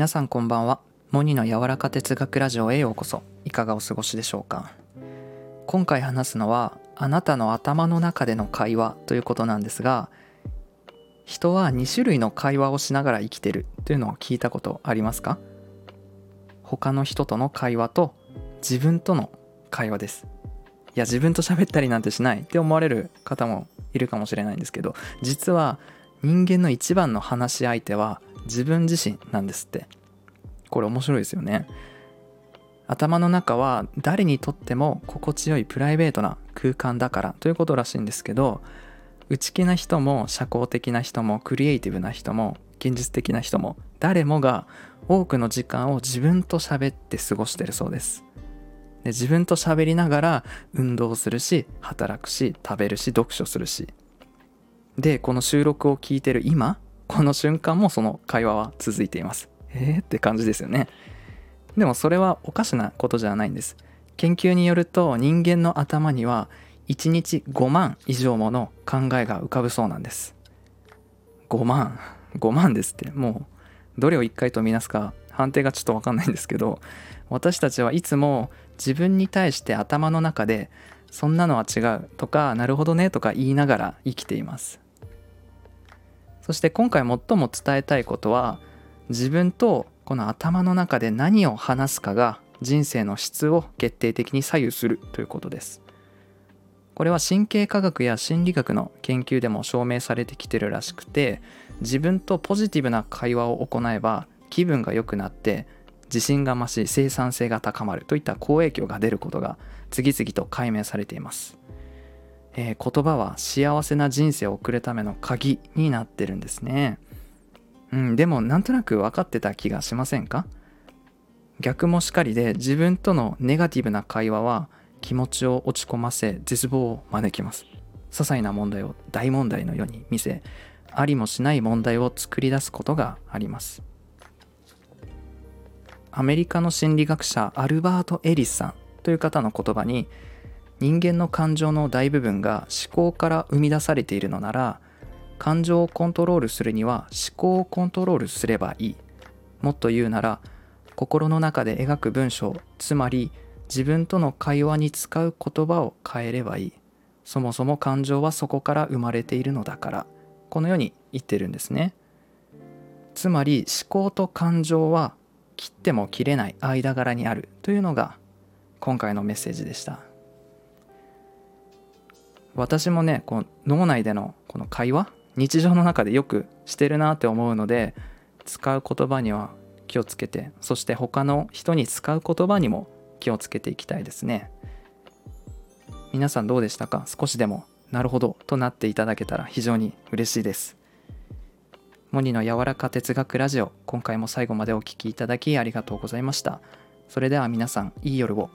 皆さんこんばんは。モニの柔らか哲学ラジオへようこそ。いかがお過ごしでしょうか。今回話すのはあなたの頭の中での会話ということなんですが人は2種類の会話をしながら生きてるというのを聞いたことありますか？他の人との会話と自分との会話です。いや自分と喋ったりなんてしないって思われる方もいるかもしれないんですけど実は人間の一番の話し相手は自分自身なんですって。これ面白いですよね。頭の中は誰にとっても心地よいプライベートな空間だからということらしいんですけど内気な人も社交的な人もクリエイティブな人も現実的な人も誰もが多くの時間を自分と喋って過ごしてるそうです。で自分と喋りながら運動するし働くし食べるし読書するし。でこの収録を聞いてる今この瞬間もその会話は続いています。えーって感じですよね。でもそれはおかしなことじゃないんです。研究によると人間の頭には1日5万以上もの考えが浮かぶそうなんです。5万。5万ですって。もうどれを1回とみなすか判定がちょっと分かんないんですけど私たちはいつも自分に対して頭の中でそんなのは違うとかなるほどねとか言いながら生きています。そして今回最も伝えたいことは自分とこの頭の中で何を話すかが人生の質を決定的に左右するということです。これは神経科学や心理学の研究でも証明されてきてるらしくて自分とポジティブな会話を行えば気分が良くなって自信が増し生産性が高まるといった好影響が出ることが次々と解明されています、えー、言葉は幸せな人生を送るための鍵になってるんですね。うんでもなんとなく分かってた気がしませんか？逆もしかりで自分とのネガティブな会話は気持ちを落ち込ませ絶望を招きます。些細な問題を大問題のように見せありもしない問題を作り出すことがあります。アメリカの心理学者アルバート・エリスさんという方の言葉に人間の感情の大部分が思考から生み出されているのなら感情をコントロールするには思考をコントロールすればいい。もっと言うなら心の中で描く文章つまり自分との会話に使う言葉を変えればいい。そもそも感情はそこから生まれているのだから。このように言ってるんですね。つまり思考と感情は切っても切れない間柄にある。というのが今回のメッセージでした。私もねこの脳内でのこの会話日常の中でよくしてるなって思うので使う言葉には気をつけてそして他の人に使う言葉にも気をつけていきたいですね。皆さんどうでしたか？少しでもなるほどとなっていただけたら非常に嬉しいです。モニの柔らか哲学ラジオ今回も最後までお聴きいただきありがとうございました。それでは皆さんいい夜を。